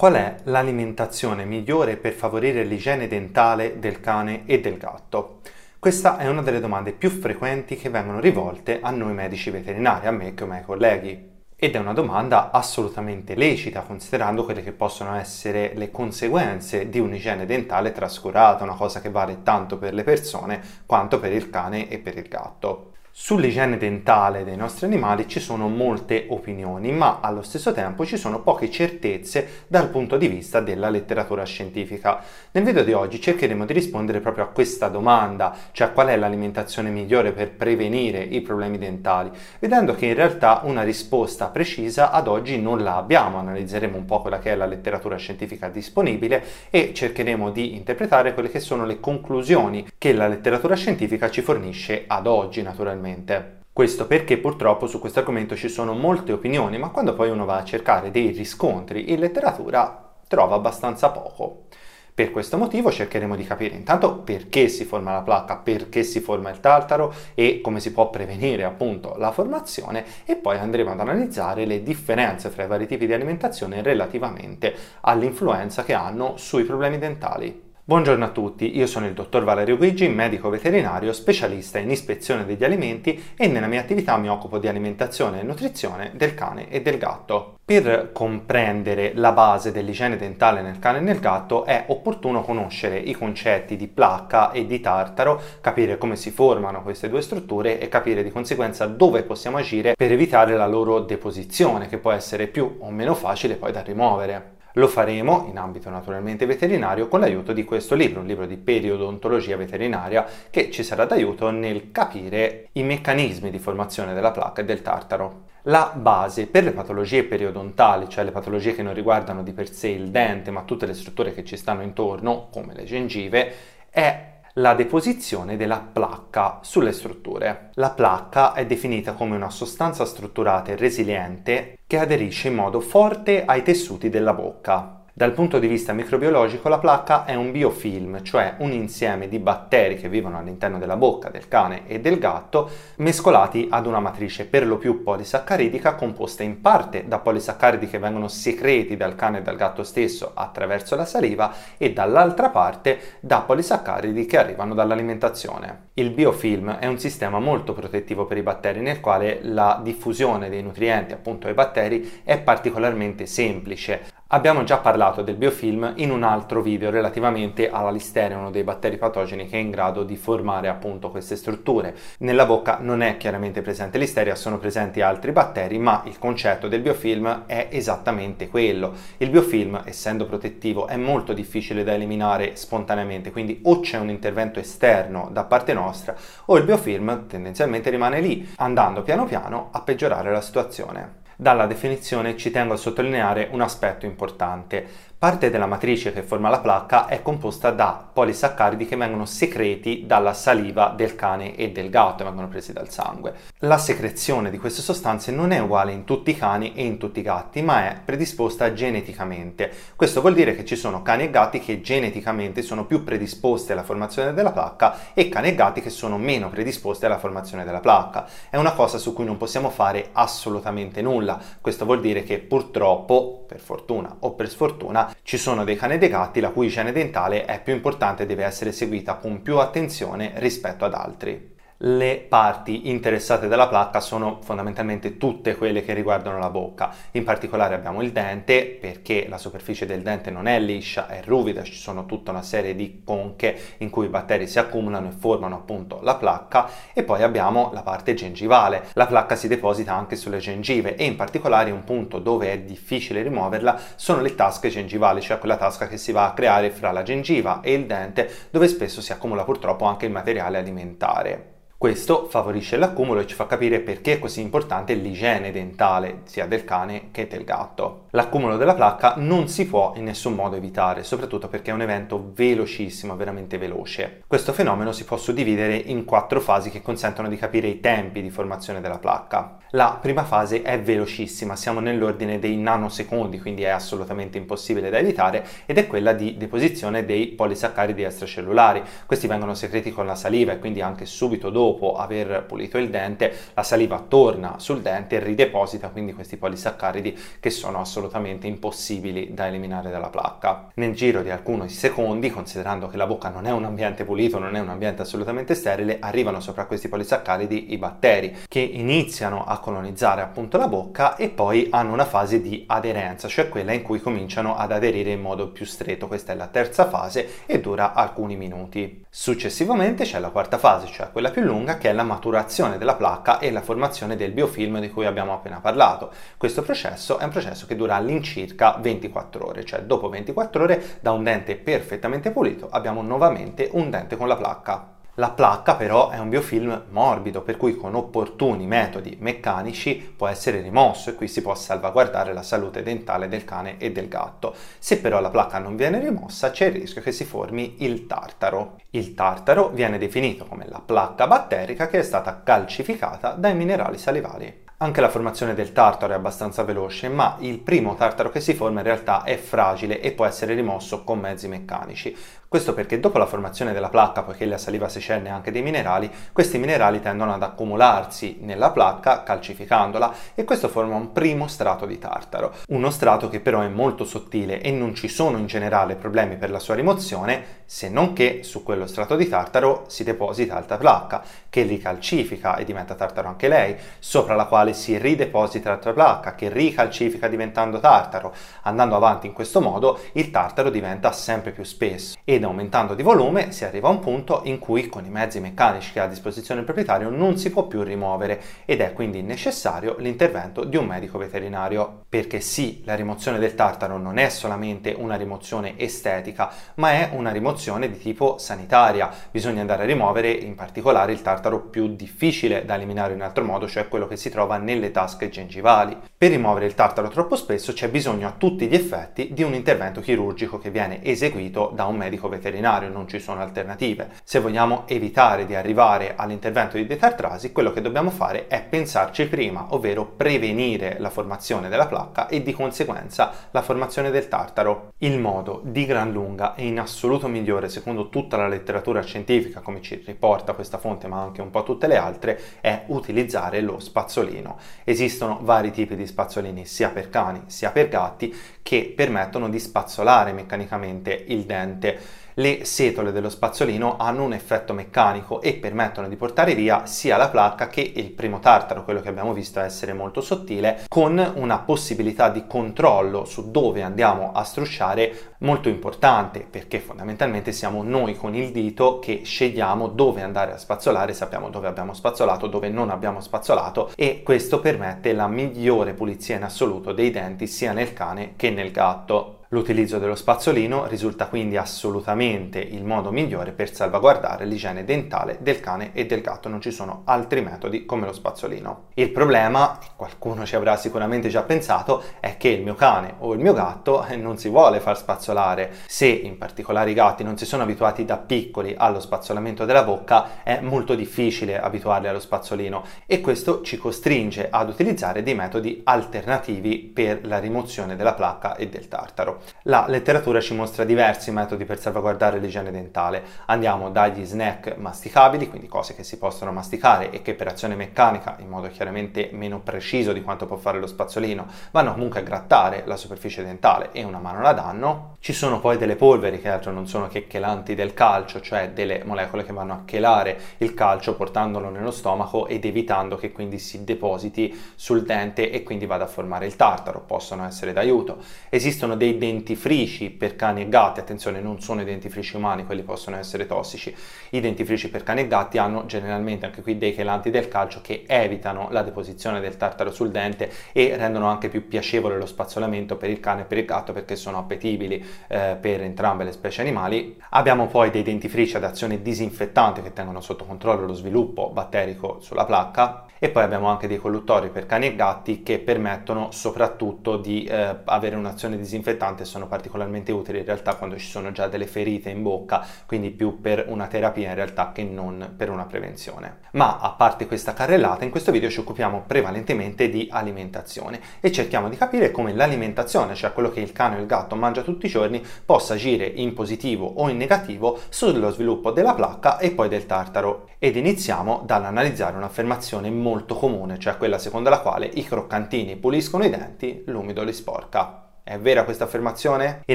Qual è l'alimentazione migliore per favorire l'igiene dentale del cane e del gatto? Questa è una delle domande più frequenti che vengono rivolte a noi medici veterinari, a me e ai miei colleghi. Ed è una domanda assolutamente lecita, considerando quelle che possono essere le conseguenze di un'igiene dentale trascurata, una cosa che vale tanto per le persone quanto per il cane e per il gatto. Sull'igiene dentale dei nostri animali ci sono molte opinioni, ma allo stesso tempo ci sono poche certezze dal punto di vista della letteratura scientifica. Nel video di oggi cercheremo di rispondere proprio a questa domanda, cioè qual è l'alimentazione migliore per prevenire i problemi dentali, vedendo che in realtà una risposta precisa ad oggi non la abbiamo. Analizzeremo un po' quella che è la letteratura scientifica disponibile e cercheremo di interpretare quelle che sono le conclusioni che la letteratura scientifica ci fornisce ad oggi, naturalmente naturalmente. Questo perché purtroppo su questo argomento ci sono molte opinioni, ma quando poi uno va a cercare dei riscontri in letteratura trova abbastanza poco. Per questo motivo cercheremo di capire intanto perché si forma la placca, perché si forma il tartaro e come si può prevenire appunto la formazione e poi andremo ad analizzare le differenze fra i vari tipi di alimentazione relativamente all'influenza che hanno sui problemi dentali. Buongiorno a tutti, io sono il dottor Valerio Guigi, medico veterinario specialista in ispezione degli alimenti e nella mia attività mi occupo di alimentazione e nutrizione del cane e del gatto. Per comprendere la base dell'igiene dentale nel cane e nel gatto è opportuno conoscere i concetti di placca e di tartaro, capire come si formano queste due strutture e capire di conseguenza dove possiamo agire per evitare la loro deposizione, che può essere più o meno facile poi da rimuovere. Lo faremo in ambito naturalmente veterinario con l'aiuto di questo libro, un libro di periodontologia veterinaria che ci sarà d'aiuto nel capire i meccanismi di formazione della placca e del tartaro. La base per le patologie periodontali, cioè le patologie che non riguardano di per sé il dente ma tutte le strutture che ci stanno intorno, come le gengive, è la deposizione della placca sulle strutture. La placca è definita come una sostanza strutturata e resiliente che aderisce in modo forte ai tessuti della bocca. Dal punto di vista microbiologico la placca è un biofilm, cioè un insieme di batteri che vivono all'interno della bocca del cane e del gatto, mescolati ad una matrice per lo più polisaccharidica composta in parte da polisaccaridi che vengono secreti dal cane e dal gatto stesso attraverso la saliva e dall'altra parte da polisaccaridi che arrivano dall'alimentazione. Il biofilm è un sistema molto protettivo per i batteri nel quale la diffusione dei nutrienti appunto ai batteri è particolarmente semplice. Abbiamo già parlato del biofilm in un altro video relativamente alla listeria, uno dei batteri patogeni che è in grado di formare appunto queste strutture. Nella bocca non è chiaramente presente listeria, sono presenti altri batteri, ma il concetto del biofilm è esattamente quello. Il biofilm, essendo protettivo, è molto difficile da eliminare spontaneamente, quindi o c'è un intervento esterno da parte nostra o il biofilm tendenzialmente rimane lì, andando piano piano a peggiorare la situazione. Dalla definizione ci tengo a sottolineare un aspetto importante. Parte della matrice che forma la placca è composta da polisaccaridi che vengono secreti dalla saliva del cane e del gatto vengono presi dal sangue. La secrezione di queste sostanze non è uguale in tutti i cani e in tutti i gatti, ma è predisposta geneticamente. Questo vuol dire che ci sono cani e gatti che geneticamente sono più predisposti alla formazione della placca e cani e gatti che sono meno predisposti alla formazione della placca. È una cosa su cui non possiamo fare assolutamente nulla. Questo vuol dire che purtroppo, per fortuna o per sfortuna, ci sono dei cani e dei gatti la cui igiene dentale è più importante e deve essere seguita con più attenzione rispetto ad altri le parti interessate dalla placca sono fondamentalmente tutte quelle che riguardano la bocca. In particolare abbiamo il dente perché la superficie del dente non è liscia, è ruvida, ci sono tutta una serie di conche in cui i batteri si accumulano e formano appunto la placca e poi abbiamo la parte gengivale. La placca si deposita anche sulle gengive e in particolare un punto dove è difficile rimuoverla sono le tasche gengivali, cioè quella tasca che si va a creare fra la gengiva e il dente dove spesso si accumula purtroppo anche il materiale alimentare. Questo favorisce l'accumulo e ci fa capire perché è così importante l'igiene dentale sia del cane che del gatto. L'accumulo della placca non si può in nessun modo evitare, soprattutto perché è un evento velocissimo, veramente veloce. Questo fenomeno si può suddividere in quattro fasi che consentono di capire i tempi di formazione della placca. La prima fase è velocissima, siamo nell'ordine dei nanosecondi, quindi è assolutamente impossibile da evitare, ed è quella di deposizione dei polisaccaridi extracellulari. Questi vengono secreti con la saliva e quindi anche subito dopo aver pulito il dente la saliva torna sul dente e rideposita quindi questi polisaccaridi che sono assolutamente assolutamente impossibili da eliminare dalla placca. Nel giro di alcuni secondi, considerando che la bocca non è un ambiente pulito, non è un ambiente assolutamente sterile, arrivano sopra questi polisaccaridi i batteri che iniziano a colonizzare appunto la bocca e poi hanno una fase di aderenza, cioè quella in cui cominciano ad aderire in modo più stretto. Questa è la terza fase e dura alcuni minuti. Successivamente c'è la quarta fase, cioè quella più lunga, che è la maturazione della placca e la formazione del biofilm di cui abbiamo appena parlato. Questo processo è un processo che dura all'incirca 24 ore, cioè dopo 24 ore da un dente perfettamente pulito abbiamo nuovamente un dente con la placca. La placca però è un biofilm morbido, per cui con opportuni metodi meccanici può essere rimosso e qui si può salvaguardare la salute dentale del cane e del gatto. Se però la placca non viene rimossa c'è il rischio che si formi il tartaro. Il tartaro viene definito come la placca batterica che è stata calcificata dai minerali salivali. Anche la formazione del tartaro è abbastanza veloce, ma il primo tartaro che si forma in realtà è fragile e può essere rimosso con mezzi meccanici. Questo perché dopo la formazione della placca, poiché la saliva si scende anche dei minerali, questi minerali tendono ad accumularsi nella placca calcificandola e questo forma un primo strato di tartaro. Uno strato che però è molto sottile e non ci sono in generale problemi per la sua rimozione, se non che su quello strato di tartaro si deposita alta placca, che li calcifica e diventa tartaro anche lei, sopra la quale si rideposita altra placca, che ricalcifica diventando tartaro. Andando avanti in questo modo, il tartaro diventa sempre più spesso e ed aumentando di volume si arriva a un punto in cui con i mezzi meccanici che ha a disposizione il proprietario non si può più rimuovere ed è quindi necessario l'intervento di un medico veterinario. Perché sì, la rimozione del tartaro non è solamente una rimozione estetica, ma è una rimozione di tipo sanitaria. Bisogna andare a rimuovere in particolare il tartaro più difficile da eliminare in altro modo, cioè quello che si trova nelle tasche gengivali. Per rimuovere il tartaro troppo spesso c'è bisogno a tutti gli effetti di un intervento chirurgico che viene eseguito da un medico veterinario, non ci sono alternative. Se vogliamo evitare di arrivare all'intervento di detartrasi, quello che dobbiamo fare è pensarci prima, ovvero prevenire la formazione della placca e di conseguenza la formazione del tartaro. Il modo di gran lunga e in assoluto migliore, secondo tutta la letteratura scientifica, come ci riporta questa fonte, ma anche un po' tutte le altre, è utilizzare lo spazzolino. Esistono vari tipi di spazzolini, sia per cani sia per gatti, che permettono di spazzolare meccanicamente il dente le setole dello spazzolino hanno un effetto meccanico e permettono di portare via sia la placca che il primo tartaro, quello che abbiamo visto essere molto sottile, con una possibilità di controllo su dove andiamo a strusciare molto importante, perché fondamentalmente siamo noi con il dito che scegliamo dove andare a spazzolare, sappiamo dove abbiamo spazzolato, dove non abbiamo spazzolato e questo permette la migliore pulizia in assoluto dei denti sia nel cane che nel gatto. L'utilizzo dello spazzolino risulta quindi assolutamente il modo migliore per salvaguardare l'igiene dentale del cane e del gatto, non ci sono altri metodi come lo spazzolino. Il problema, qualcuno ci avrà sicuramente già pensato, è che il mio cane o il mio gatto eh, non si vuole far spazzolare. Se in particolare i gatti non si sono abituati da piccoli allo spazzolamento della bocca, è molto difficile abituarli allo spazzolino e questo ci costringe ad utilizzare dei metodi alternativi per la rimozione della placca e del tartaro. La letteratura ci mostra diversi metodi per salvaguardare l'igiene dentale. Andiamo dagli snack masticabili, quindi cose che si possono masticare e che per azione meccanica, in modo chiaramente meno preciso di quanto può fare lo spazzolino, vanno comunque a grattare la superficie dentale e una mano la danno. Ci sono poi delle polveri che altro non sono che chelanti del calcio, cioè delle molecole che vanno a chelare il calcio portandolo nello stomaco ed evitando che quindi si depositi sul dente e quindi vada a formare il tartaro, possono essere d'aiuto. Esistono dei dentifrici per cani e gatti, attenzione non sono i dentifrici umani, quelli possono essere tossici, i dentifrici per cani e gatti hanno generalmente anche qui dei chelanti del calcio che evitano la deposizione del tartaro sul dente e rendono anche più piacevole lo spazzolamento per il cane e per il gatto perché sono appetibili eh, per entrambe le specie animali. Abbiamo poi dei dentifrici ad azione disinfettante che tengono sotto controllo lo sviluppo batterico sulla placca e poi abbiamo anche dei colluttori per cani e gatti che permettono soprattutto di eh, avere un'azione disinfettante e sono particolarmente utili in realtà quando ci sono già delle ferite in bocca, quindi più per una terapia in realtà che non per una prevenzione. Ma a parte questa carrellata, in questo video ci occupiamo prevalentemente di alimentazione e cerchiamo di capire come l'alimentazione, cioè quello che il cane o il gatto mangia tutti i giorni, possa agire in positivo o in negativo sullo sviluppo della placca e poi del tartaro. Ed iniziamo dall'analizzare un'affermazione molto comune, cioè quella secondo la quale i croccantini puliscono i denti, l'umido li sporca. È vera questa affermazione? In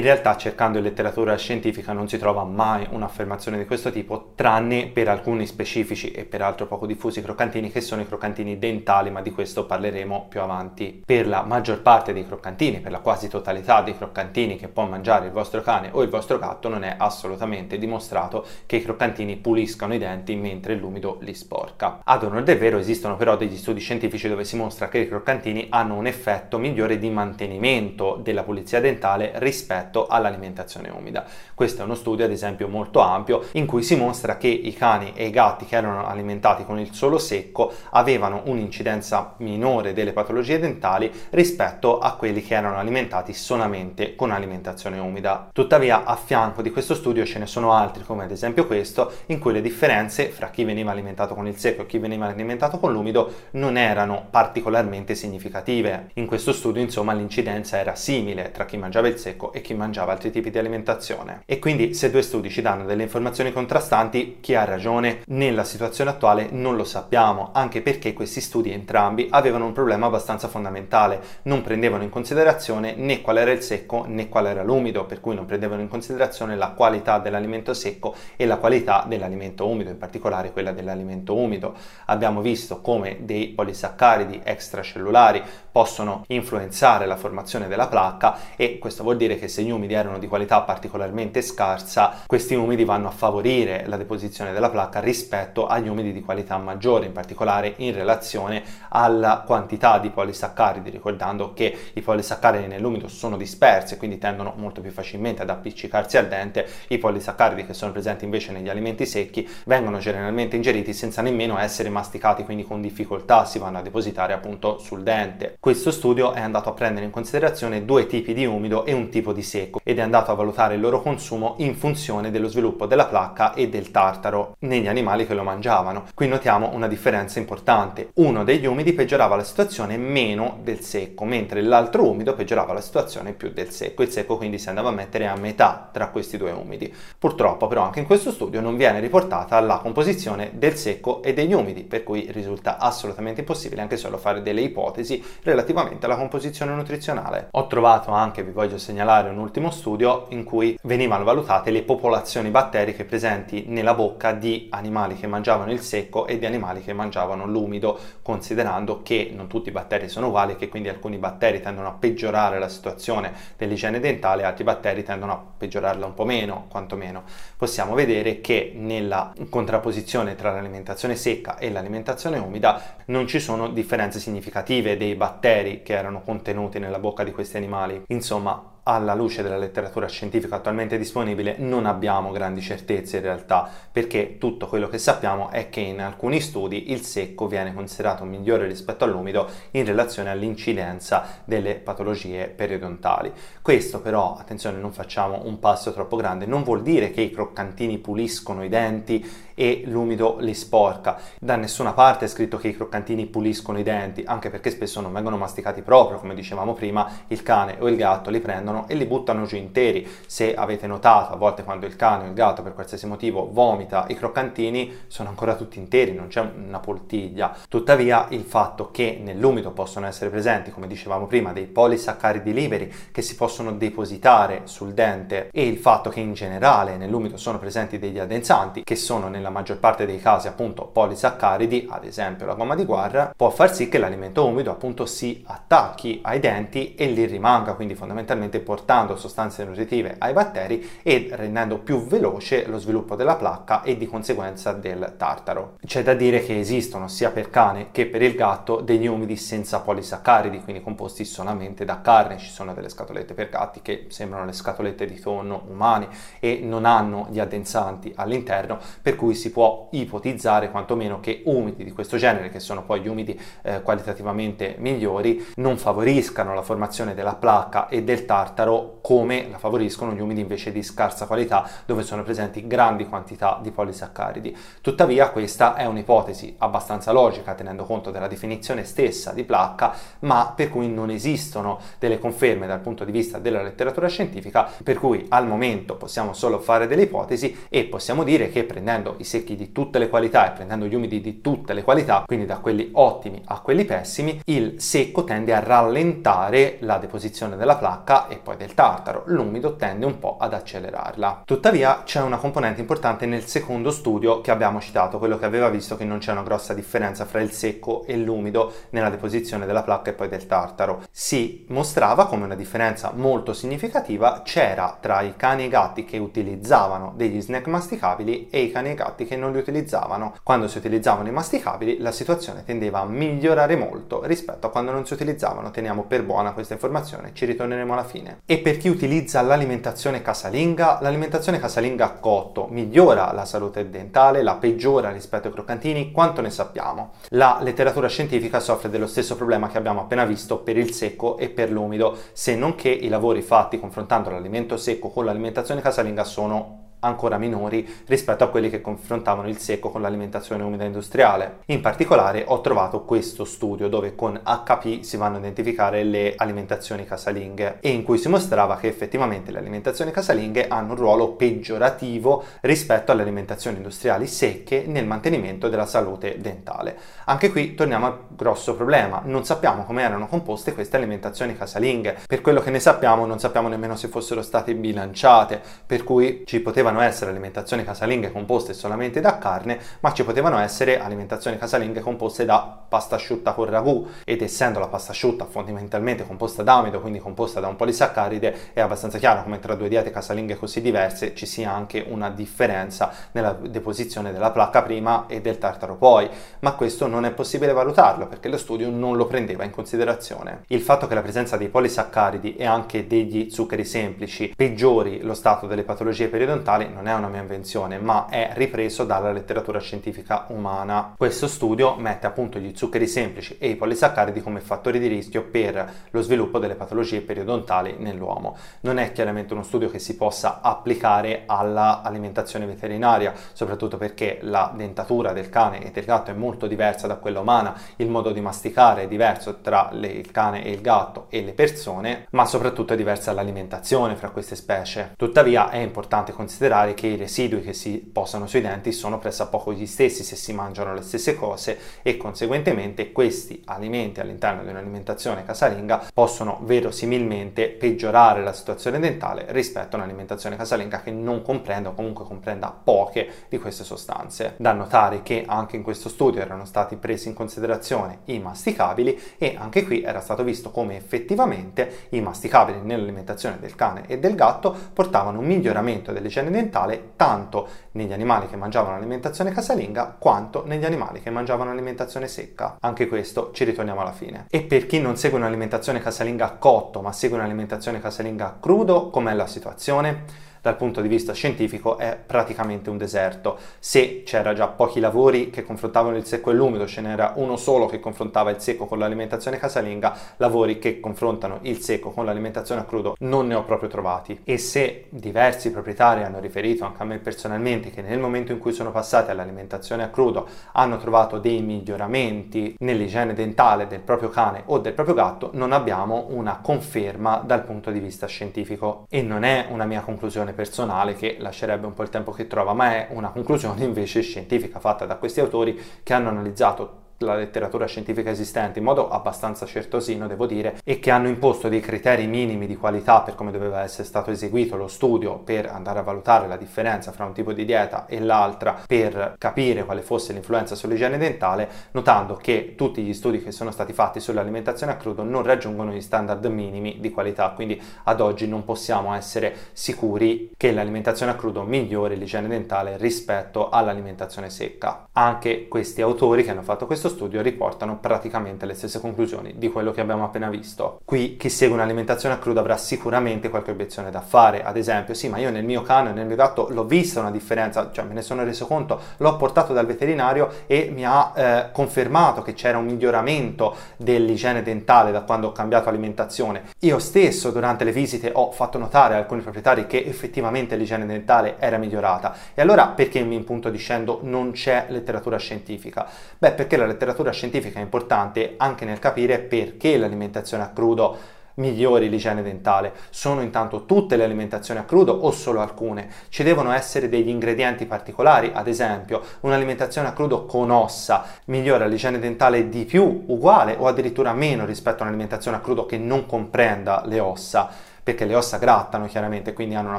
realtà cercando in letteratura scientifica non si trova mai un'affermazione di questo tipo, tranne per alcuni specifici e peraltro poco diffusi croccantini che sono i croccantini dentali, ma di questo parleremo più avanti. Per la maggior parte dei croccantini, per la quasi totalità dei croccantini che può mangiare il vostro cane o il vostro gatto, non è assolutamente dimostrato che i croccantini puliscano i denti mentre l'umido li sporca. Ad onor del vero esistono però degli studi scientifici dove si mostra che i croccantini hanno un effetto migliore di mantenimento della pulizia dentale rispetto all'alimentazione umida. Questo è uno studio ad esempio molto ampio in cui si mostra che i cani e i gatti che erano alimentati con il solo secco avevano un'incidenza minore delle patologie dentali rispetto a quelli che erano alimentati solamente con alimentazione umida. Tuttavia a fianco di questo studio ce ne sono altri come ad esempio questo in cui le differenze fra chi veniva alimentato con il secco e chi veniva alimentato con l'umido non erano particolarmente significative. In questo studio insomma l'incidenza era simile simile tra chi mangiava il secco e chi mangiava altri tipi di alimentazione. E quindi se due studi ci danno delle informazioni contrastanti, chi ha ragione? Nella situazione attuale non lo sappiamo, anche perché questi studi entrambi avevano un problema abbastanza fondamentale, non prendevano in considerazione né qual era il secco né qual era l'umido, per cui non prendevano in considerazione la qualità dell'alimento secco e la qualità dell'alimento umido, in particolare quella dell'alimento umido. Abbiamo visto come dei polisaccaridi extracellulari possono influenzare la formazione della placca pH e questo vuol dire che se gli umidi erano di qualità particolarmente scarsa, questi umidi vanno a favorire la deposizione della placca rispetto agli umidi di qualità maggiore, in particolare in relazione alla quantità di polisaccaridi, ricordando che i polisaccaridi nell'umido sono dispersi e quindi tendono molto più facilmente ad appiccicarsi al dente, i polisaccaridi che sono presenti invece negli alimenti secchi vengono generalmente ingeriti senza nemmeno essere masticati, quindi con difficoltà si vanno a depositare appunto sul dente. Questo studio è andato a prendere in considerazione due tipi di umido e un tipo di secco ed è andato a valutare il loro consumo in funzione dello sviluppo della placca e del tartaro negli animali che lo mangiavano. Qui notiamo una differenza importante. Uno degli umidi peggiorava la situazione meno del secco, mentre l'altro umido peggiorava la situazione più del secco. Il secco quindi si andava a mettere a metà tra questi due umidi. Purtroppo però anche in questo studio non viene riportata la composizione del secco e degli umidi, per cui risulta assolutamente impossibile anche solo fare delle ipotesi relativamente alla composizione nutrizionale. Ho trovato trovato anche, vi voglio segnalare un ultimo studio in cui venivano valutate le popolazioni batteriche presenti nella bocca di animali che mangiavano il secco e di animali che mangiavano l'umido, considerando che non tutti i batteri sono uguali e che quindi alcuni batteri tendono a peggiorare la situazione dell'igiene dentale, altri batteri tendono a peggiorarla un po' meno, quantomeno. Possiamo vedere che nella contrapposizione tra l'alimentazione secca e l'alimentazione umida non ci sono differenze significative dei batteri che erano contenuti nella bocca di questi animali Insomma, alla luce della letteratura scientifica attualmente disponibile non abbiamo grandi certezze in realtà perché tutto quello che sappiamo è che in alcuni studi il secco viene considerato migliore rispetto all'umido in relazione all'incidenza delle patologie periodontali. Questo però, attenzione, non facciamo un passo troppo grande, non vuol dire che i croccantini puliscono i denti e l'umido li sporca. Da nessuna parte è scritto che i croccantini puliscono i denti, anche perché spesso non vengono masticati proprio, come dicevamo prima, il cane o il gatto li prendono e li buttano giù interi. Se avete notato, a volte quando il cane o il gatto per qualsiasi motivo vomita i croccantini, sono ancora tutti interi, non c'è una poltiglia. Tuttavia, il fatto che nell'umido possono essere presenti, come dicevamo prima, dei polisaccaridi liberi che si possono depositare sul dente e il fatto che in generale nell'umido sono presenti degli addensanti, che sono nella maggior parte dei casi appunto polisaccaridi, ad esempio la gomma di guarra, può far sì che l'alimento umido appunto si attacchi ai denti e li rimanga, quindi fondamentalmente portando sostanze nutritive ai batteri e rendendo più veloce lo sviluppo della placca e di conseguenza del tartaro. C'è da dire che esistono sia per cane che per il gatto degli umidi senza polisaccaridi, quindi composti solamente da carne. Ci sono delle scatolette per gatti che sembrano le scatolette di tonno umani e non hanno gli addensanti all'interno, per cui si può ipotizzare quantomeno che umidi di questo genere, che sono poi gli umidi eh, qualitativamente migliori, non favoriscano la formazione della placca e del tartaro come la favoriscono gli umidi invece di scarsa qualità dove sono presenti grandi quantità di polisaccaridi. Tuttavia questa è un'ipotesi abbastanza logica tenendo conto della definizione stessa di placca, ma per cui non esistono delle conferme dal punto di vista della letteratura scientifica, per cui al momento possiamo solo fare delle ipotesi e possiamo dire che prendendo i secchi di tutte le qualità e prendendo gli umidi di tutte le qualità, quindi da quelli ottimi a quelli pessimi, il secco tende a rallentare la deposizione della placca e poi del tartaro, l'umido tende un po' ad accelerarla. Tuttavia c'è una componente importante nel secondo studio che abbiamo citato, quello che aveva visto che non c'è una grossa differenza fra il secco e l'umido nella deposizione della placca e poi del tartaro. Si mostrava come una differenza molto significativa c'era tra i cani e i gatti che utilizzavano degli snack masticabili e i cani e i gatti che non li utilizzavano. Quando si utilizzavano i masticabili la situazione tendeva a migliorare molto rispetto a quando non si utilizzavano. Teniamo per buona questa informazione, ci ritorneremo alla fine. E per chi utilizza l'alimentazione casalinga, l'alimentazione casalinga a cotto migliora la salute dentale, la peggiora rispetto ai croccantini, quanto ne sappiamo? La letteratura scientifica soffre dello stesso problema che abbiamo appena visto per il secco e per l'umido, se non che i lavori fatti confrontando l'alimento secco con l'alimentazione casalinga sono ancora minori rispetto a quelli che confrontavano il secco con l'alimentazione umida industriale. In particolare ho trovato questo studio dove con HP si vanno a identificare le alimentazioni casalinghe e in cui si mostrava che effettivamente le alimentazioni casalinghe hanno un ruolo peggiorativo rispetto alle alimentazioni industriali secche nel mantenimento della salute dentale. Anche qui torniamo al grosso problema, non sappiamo come erano composte queste alimentazioni casalinghe, per quello che ne sappiamo non sappiamo nemmeno se fossero state bilanciate, per cui ci potevano potevano essere alimentazioni casalinghe composte solamente da carne, ma ci potevano essere alimentazioni casalinghe composte da pasta asciutta con ragù ed essendo la pasta asciutta fondamentalmente composta da amido, quindi composta da un polisaccaride, è abbastanza chiaro come tra due diete casalinghe così diverse ci sia anche una differenza nella deposizione della placca prima e del tartaro poi, ma questo non è possibile valutarlo perché lo studio non lo prendeva in considerazione. Il fatto che la presenza dei polisaccaridi e anche degli zuccheri semplici peggiori lo stato delle patologie periodontali non è una mia invenzione, ma è ripreso dalla letteratura scientifica umana. Questo studio mette appunto gli zuccheri semplici e i polisaccaridi come fattori di rischio per lo sviluppo delle patologie periodontali nell'uomo. Non è chiaramente uno studio che si possa applicare all'alimentazione veterinaria, soprattutto perché la dentatura del cane e del gatto è molto diversa da quella umana, il modo di masticare è diverso tra le, il cane e il gatto e le persone, ma soprattutto è diversa l'alimentazione fra queste specie. Tuttavia è importante considerare considerare che i residui che si posano sui denti sono pressappoco gli stessi se si mangiano le stesse cose e conseguentemente questi alimenti all'interno di un'alimentazione casalinga possono verosimilmente peggiorare la situazione dentale rispetto a un'alimentazione casalinga che non comprenda o comunque comprenda poche di queste sostanze. Da notare che anche in questo studio erano stati presi in considerazione i masticabili e anche qui era stato visto come effettivamente i masticabili nell'alimentazione del cane e del gatto portavano un miglioramento dell'igiene alimentare tanto negli animali che mangiavano alimentazione casalinga quanto negli animali che mangiavano alimentazione secca. Anche questo ci ritorniamo alla fine. E per chi non segue un'alimentazione casalinga cotto ma segue un'alimentazione casalinga crudo, com'è la situazione? Dal punto di vista scientifico è praticamente un deserto. Se c'era già pochi lavori che confrontavano il secco e l'umido, ce n'era uno solo che confrontava il secco con l'alimentazione casalinga, lavori che confrontano il secco con l'alimentazione a crudo non ne ho proprio trovati. E se diversi proprietari hanno riferito anche a me personalmente che nel momento in cui sono passati all'alimentazione a crudo hanno trovato dei miglioramenti nell'igiene dentale del proprio cane o del proprio gatto, non abbiamo una conferma dal punto di vista scientifico. E non è una mia conclusione personale che lascerebbe un po' il tempo che trova, ma è una conclusione invece scientifica fatta da questi autori che hanno analizzato la letteratura scientifica esistente in modo abbastanza certosino, devo dire, e che hanno imposto dei criteri minimi di qualità per come doveva essere stato eseguito lo studio per andare a valutare la differenza fra un tipo di dieta e l'altra per capire quale fosse l'influenza sull'igiene dentale, notando che tutti gli studi che sono stati fatti sull'alimentazione a crudo non raggiungono gli standard minimi di qualità, quindi ad oggi non possiamo essere sicuri che l'alimentazione a crudo migliori l'igiene dentale rispetto all'alimentazione secca. Anche questi autori che hanno fatto questo questo studio riportano praticamente le stesse conclusioni di quello che abbiamo appena visto. Qui chi segue un'alimentazione a crudo avrà sicuramente qualche obiezione da fare, ad esempio, sì, ma io nel mio cane, nel mio gatto l'ho vista una differenza, cioè me ne sono reso conto, l'ho portato dal veterinario e mi ha eh, confermato che c'era un miglioramento dell'igiene dentale da quando ho cambiato alimentazione. Io stesso durante le visite ho fatto notare a alcuni proprietari che effettivamente l'igiene dentale era migliorata. E allora perché in punto dicendo non c'è letteratura scientifica? Beh, perché la letteratura scientifica è importante anche nel capire perché l'alimentazione a crudo migliori l'igiene dentale? Sono intanto tutte le alimentazioni a crudo o solo alcune? Ci devono essere degli ingredienti particolari, ad esempio un'alimentazione a crudo con ossa migliora l'igiene dentale di più, uguale o addirittura meno rispetto a un'alimentazione a crudo che non comprenda le ossa perché le ossa grattano chiaramente, quindi hanno una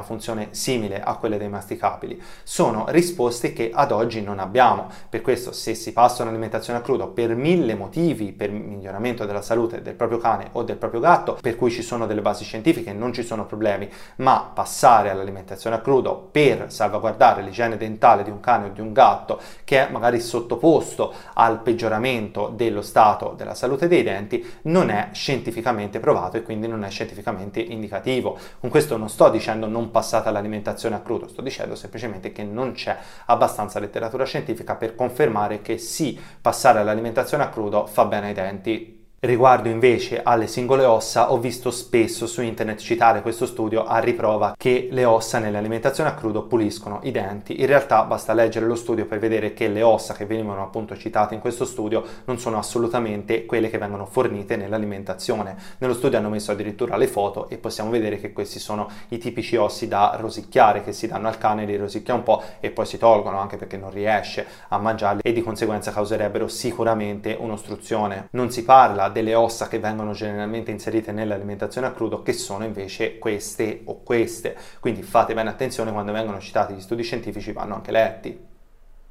funzione simile a quelle dei masticabili. Sono risposte che ad oggi non abbiamo. Per questo, se si passa un'alimentazione a crudo per mille motivi, per miglioramento della salute del proprio cane o del proprio gatto, per cui ci sono delle basi scientifiche, non ci sono problemi, ma passare all'alimentazione a crudo per salvaguardare l'igiene dentale di un cane o di un gatto che è magari sottoposto al peggioramento dello stato della salute dei denti, non è scientificamente provato e quindi non è scientificamente indicato negativo. Con questo non sto dicendo non passate all'alimentazione a crudo, sto dicendo semplicemente che non c'è abbastanza letteratura scientifica per confermare che sì, passare all'alimentazione a crudo fa bene ai denti Riguardo invece alle singole ossa, ho visto spesso su internet citare questo studio a riprova che le ossa nell'alimentazione a crudo puliscono i denti. In realtà basta leggere lo studio per vedere che le ossa che venivano appunto citate in questo studio non sono assolutamente quelle che vengono fornite nell'alimentazione. Nello studio hanno messo addirittura le foto e possiamo vedere che questi sono i tipici ossi da rosicchiare che si danno al cane, li rosicchia un po' e poi si tolgono anche perché non riesce a mangiarli e di conseguenza causerebbero sicuramente un'ostruzione. Non si parla delle ossa che vengono generalmente inserite nell'alimentazione a crudo che sono invece queste o queste. Quindi fate bene attenzione quando vengono citati gli studi scientifici, vanno anche letti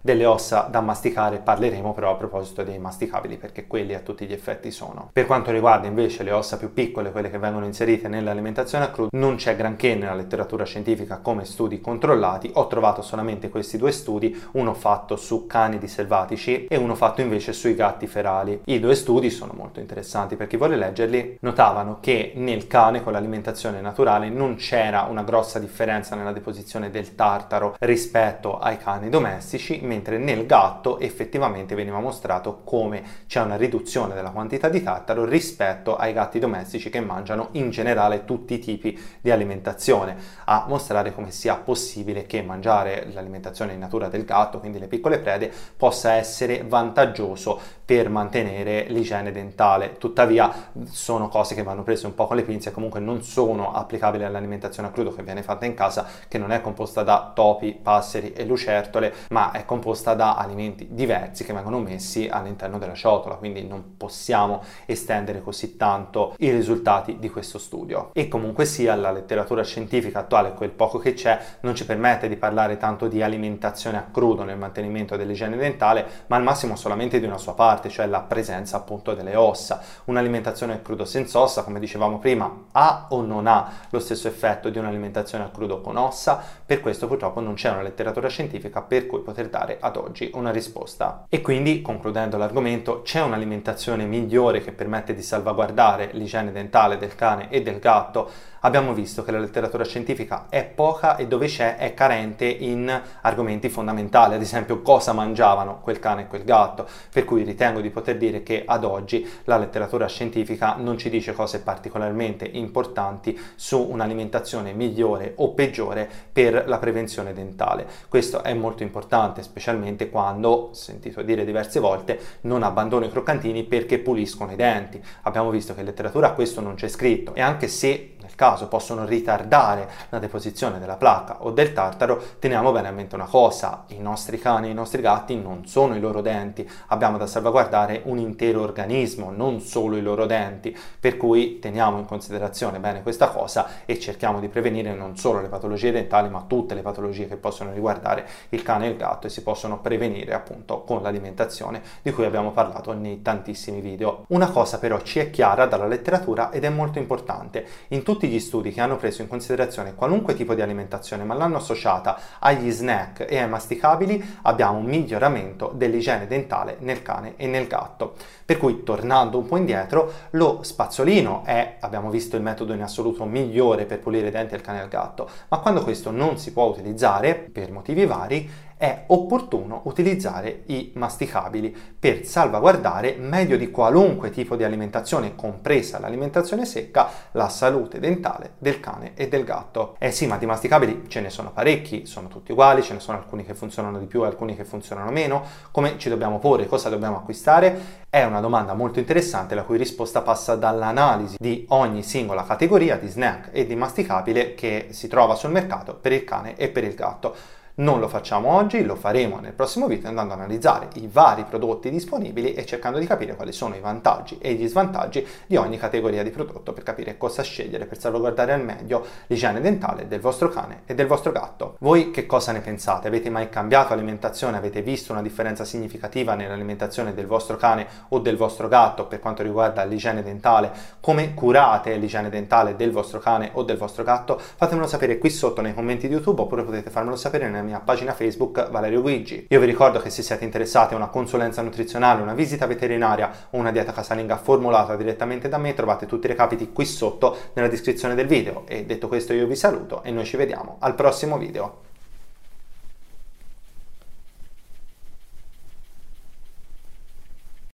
delle ossa da masticare parleremo però a proposito dei masticabili perché quelli a tutti gli effetti sono. Per quanto riguarda invece le ossa più piccole, quelle che vengono inserite nell'alimentazione a crudo, non c'è granché nella letteratura scientifica come studi controllati, ho trovato solamente questi due studi, uno fatto su canidi selvatici e uno fatto invece sui gatti ferali. I due studi sono molto interessanti per chi vuole leggerli, notavano che nel cane con l'alimentazione naturale non c'era una grossa differenza nella deposizione del tartaro rispetto ai cani domestici, mentre nel gatto effettivamente veniva mostrato come c'è una riduzione della quantità di tartaro rispetto ai gatti domestici che mangiano in generale tutti i tipi di alimentazione, a mostrare come sia possibile che mangiare l'alimentazione in natura del gatto, quindi le piccole prede, possa essere vantaggioso per mantenere l'igiene dentale. Tuttavia sono cose che vanno prese un po' con le pinze, comunque non sono applicabili all'alimentazione a crudo che viene fatta in casa, che non è composta da topi, passeri e lucertole, ma è composta da alimenti diversi che vengono messi all'interno della ciotola, quindi non possiamo estendere così tanto i risultati di questo studio. E comunque sia la letteratura scientifica attuale, quel poco che c'è, non ci permette di parlare tanto di alimentazione a crudo nel mantenimento dell'igiene dentale, ma al massimo solamente di una sua parte, cioè la presenza appunto delle ossa. Un'alimentazione a crudo senza ossa, come dicevamo prima, ha o non ha lo stesso effetto di un'alimentazione a crudo con ossa? Per questo purtroppo non c'è una letteratura scientifica per cui poter dare ad oggi una risposta. E quindi, concludendo l'argomento, c'è un'alimentazione migliore che permette di salvaguardare l'igiene dentale del cane e del gatto abbiamo visto che la letteratura scientifica è poca e dove c'è è carente in argomenti fondamentali, ad esempio cosa mangiavano quel cane e quel gatto, per cui ritengo di poter dire che ad oggi la letteratura scientifica non ci dice cose particolarmente importanti su un'alimentazione migliore o peggiore per la prevenzione dentale. Questo è molto importante, specialmente quando, ho sentito dire diverse volte, non abbandono i croccantini perché puliscono i denti. Abbiamo visto che in letteratura questo non c'è scritto e anche se nel caso possono ritardare la deposizione della placca o del tartaro, teniamo bene a mente una cosa, i nostri cani e i nostri gatti non sono i loro denti, abbiamo da salvaguardare un intero organismo, non solo i loro denti, per cui teniamo in considerazione bene questa cosa e cerchiamo di prevenire non solo le patologie dentali, ma tutte le patologie che possono riguardare il cane e il gatto e si possono prevenire appunto con l'alimentazione di cui abbiamo parlato nei tantissimi video. Una cosa però ci è chiara dalla letteratura ed è molto importante. In tutti gli studi che hanno preso in considerazione qualunque tipo di alimentazione ma l'hanno associata agli snack e ai masticabili abbiamo un miglioramento dell'igiene dentale nel cane e nel gatto. Per cui, tornando un po' indietro, lo spazzolino è, abbiamo visto, il metodo in assoluto migliore per pulire i denti al cane e al gatto, ma quando questo non si può utilizzare, per motivi vari, è opportuno utilizzare i masticabili per salvaguardare meglio di qualunque tipo di alimentazione, compresa l'alimentazione secca, la salute dentale del cane e del gatto. Eh sì, ma di masticabili ce ne sono parecchi, sono tutti uguali, ce ne sono alcuni che funzionano di più e alcuni che funzionano meno. Come ci dobbiamo porre, cosa dobbiamo acquistare? È una domanda molto interessante la cui risposta passa dall'analisi di ogni singola categoria di snack e di masticabile che si trova sul mercato per il cane e per il gatto. Non lo facciamo oggi, lo faremo nel prossimo video andando ad analizzare i vari prodotti disponibili e cercando di capire quali sono i vantaggi e gli svantaggi di ogni categoria di prodotto per capire cosa scegliere per salvaguardare al meglio l'igiene dentale del vostro cane e del vostro gatto. Voi che cosa ne pensate? Avete mai cambiato alimentazione? Avete visto una differenza significativa nell'alimentazione del vostro cane o del vostro gatto per quanto riguarda l'igiene dentale? Come curate l'igiene dentale del vostro cane o del vostro gatto? Fatemelo sapere qui sotto nei commenti di YouTube oppure potete farmelo sapere nel mia pagina Facebook Valerio Guigi. Io vi ricordo che se siete interessati a una consulenza nutrizionale, una visita veterinaria o una dieta casalinga formulata direttamente da me, trovate tutti i recapiti qui sotto nella descrizione del video. E detto questo io vi saluto e noi ci vediamo al prossimo video.